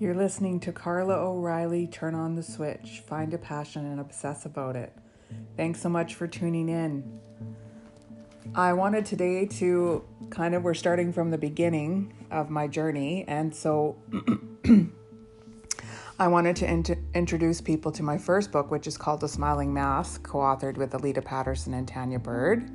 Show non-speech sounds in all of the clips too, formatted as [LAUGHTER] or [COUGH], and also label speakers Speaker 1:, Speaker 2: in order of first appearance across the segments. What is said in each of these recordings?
Speaker 1: You're listening to Carla O'Reilly Turn on the Switch, Find a Passion and Obsess About It. Thanks so much for tuning in. I wanted today to kind of, we're starting from the beginning of my journey, and so [CLEARS THROAT] I wanted to int- introduce people to my first book, which is called The Smiling Mask, co authored with Alita Patterson and Tanya Bird.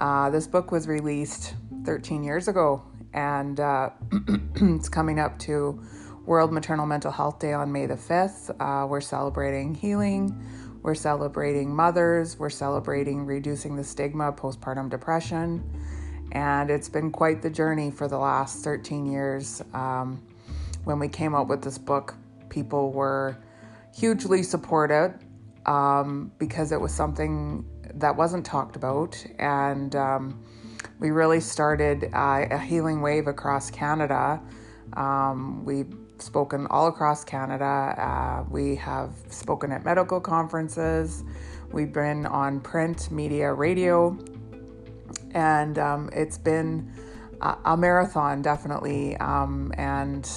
Speaker 1: Uh, this book was released 13 years ago, and uh, [CLEARS THROAT] it's coming up to World Maternal Mental Health Day on May the 5th. Uh, we're celebrating healing. We're celebrating mothers. We're celebrating reducing the stigma of postpartum depression. And it's been quite the journey for the last 13 years. Um, when we came out with this book, people were hugely supportive um, because it was something that wasn't talked about. And um, we really started uh, a healing wave across Canada. Um, we've spoken all across Canada. Uh, we have spoken at medical conferences. We've been on print, media, radio. And um, it's been a, a marathon, definitely. Um, and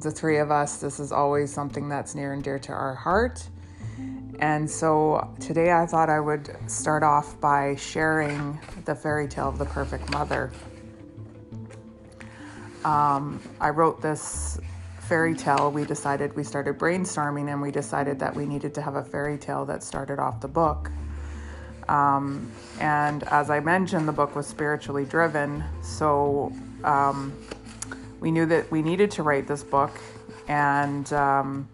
Speaker 1: the three of us, this is always something that's near and dear to our heart. And so today I thought I would start off by sharing the fairy tale of the perfect mother. Um, I wrote this fairy tale. We decided, we started brainstorming and we decided that we needed to have a fairy tale that started off the book. Um, and as I mentioned, the book was spiritually driven. So um, we knew that we needed to write this book and um,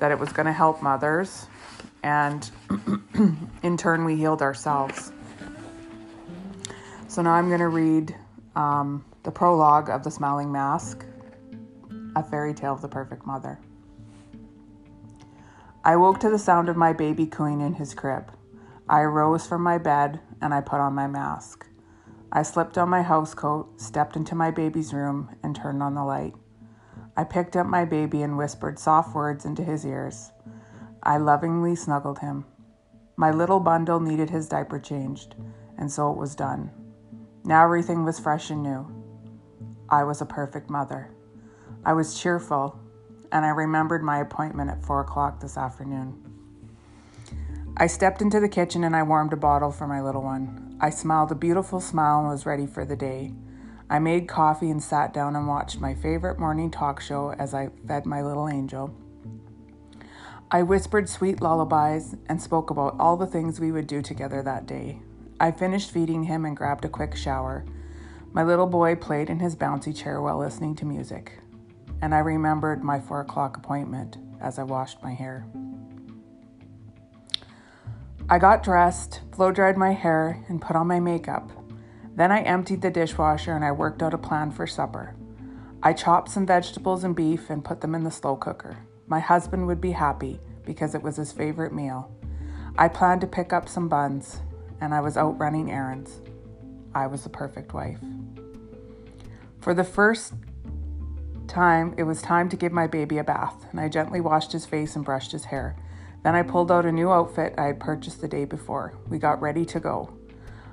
Speaker 1: that it was going to help mothers and [CLEARS THROAT] in turn, we healed ourselves. So now I'm going to read um, the prologue of The Smiling Mask, a fairy tale of the perfect mother. I woke to the sound of my baby cooing in his crib. I arose from my bed and I put on my mask. I slipped on my housecoat, stepped into my baby's room, and turned on the light. I picked up my baby and whispered soft words into his ears. I lovingly snuggled him. My little bundle needed his diaper changed, and so it was done. Now everything was fresh and new. I was a perfect mother. I was cheerful, and I remembered my appointment at four o'clock this afternoon. I stepped into the kitchen and I warmed a bottle for my little one. I smiled a beautiful smile and was ready for the day. I made coffee and sat down and watched my favorite morning talk show as I fed my little angel. I whispered sweet lullabies and spoke about all the things we would do together that day. I finished feeding him and grabbed a quick shower. My little boy played in his bouncy chair while listening to music, and I remembered my four o'clock appointment as I washed my hair. I got dressed, blow dried my hair, and put on my makeup. Then I emptied the dishwasher and I worked out a plan for supper. I chopped some vegetables and beef and put them in the slow cooker. My husband would be happy because it was his favorite meal. I planned to pick up some buns, and I was out running errands. I was the perfect wife. For the first time, it was time to give my baby a bath, and I gently washed his face and brushed his hair. Then I pulled out a new outfit I had purchased the day before. We got ready to go.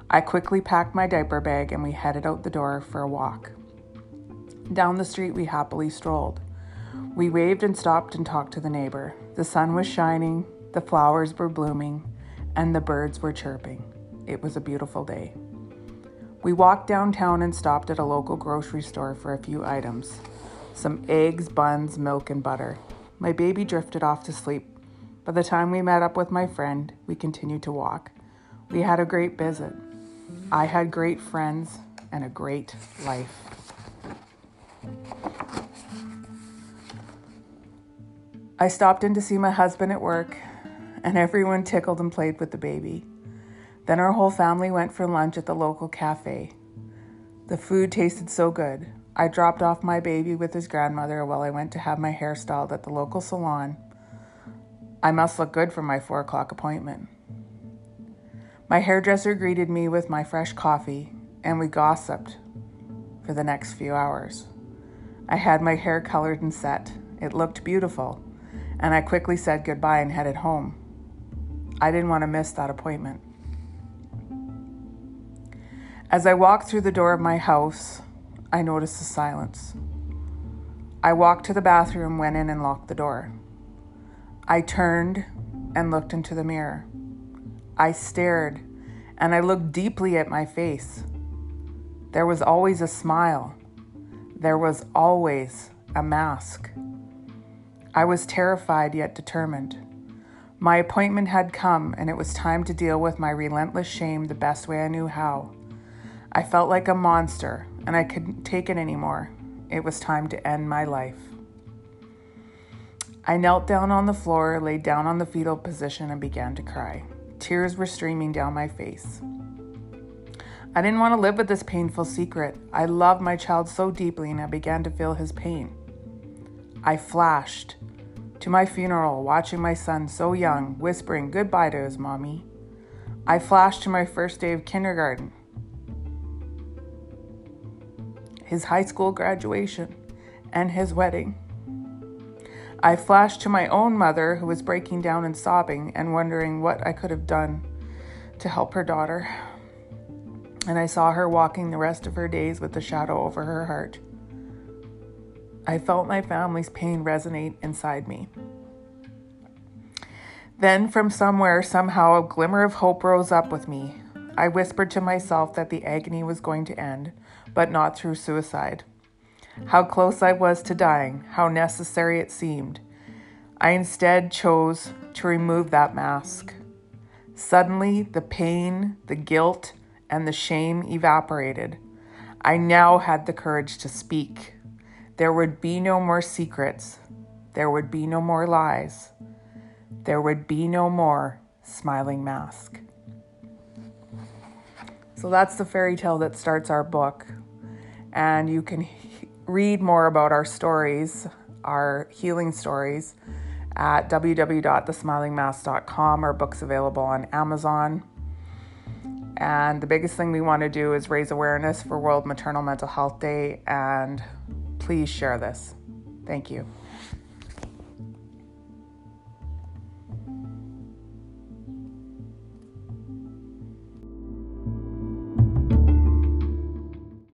Speaker 1: I quickly packed my diaper bag and we headed out the door for a walk. Down the street, we happily strolled. We waved and stopped and talked to the neighbor. The sun was shining, the flowers were blooming, and the birds were chirping. It was a beautiful day. We walked downtown and stopped at a local grocery store for a few items some eggs, buns, milk, and butter. My baby drifted off to sleep. By the time we met up with my friend, we continued to walk. We had a great visit. I had great friends and a great life. I stopped in to see my husband at work, and everyone tickled and played with the baby. Then our whole family went for lunch at the local cafe. The food tasted so good. I dropped off my baby with his grandmother while I went to have my hair styled at the local salon. I must look good for my four o'clock appointment. My hairdresser greeted me with my fresh coffee, and we gossiped for the next few hours. I had my hair colored and set. It looked beautiful and I quickly said goodbye and headed home. I didn't want to miss that appointment. As I walked through the door of my house, I noticed the silence. I walked to the bathroom, went in, and locked the door. I turned and looked into the mirror. I stared and I looked deeply at my face. There was always a smile. There was always a mask. I was terrified yet determined. My appointment had come, and it was time to deal with my relentless shame the best way I knew how. I felt like a monster, and I couldn't take it anymore. It was time to end my life. I knelt down on the floor, laid down on the fetal position, and began to cry. Tears were streaming down my face. I didn't want to live with this painful secret. I loved my child so deeply, and I began to feel his pain. I flashed to my funeral, watching my son so young, whispering goodbye to his mommy. I flashed to my first day of kindergarten, his high school graduation, and his wedding. I flashed to my own mother, who was breaking down and sobbing and wondering what I could have done to help her daughter. And I saw her walking the rest of her days with a shadow over her heart. I felt my family's pain resonate inside me. Then, from somewhere, somehow, a glimmer of hope rose up with me. I whispered to myself that the agony was going to end, but not through suicide how close I was to dying, how necessary it seemed. I instead chose to remove that mask. Suddenly, the pain, the guilt, and the shame evaporated. I now had the courage to speak. There would be no more secrets. There would be no more lies. There would be no more smiling mask. So that's the fairy tale that starts our book. And you can read more about our stories, our healing stories, at www.thesmilingmask.com. Our book's available on Amazon. And the biggest thing we want to do is raise awareness for World Maternal Mental Health Day, and please share this. Thank you.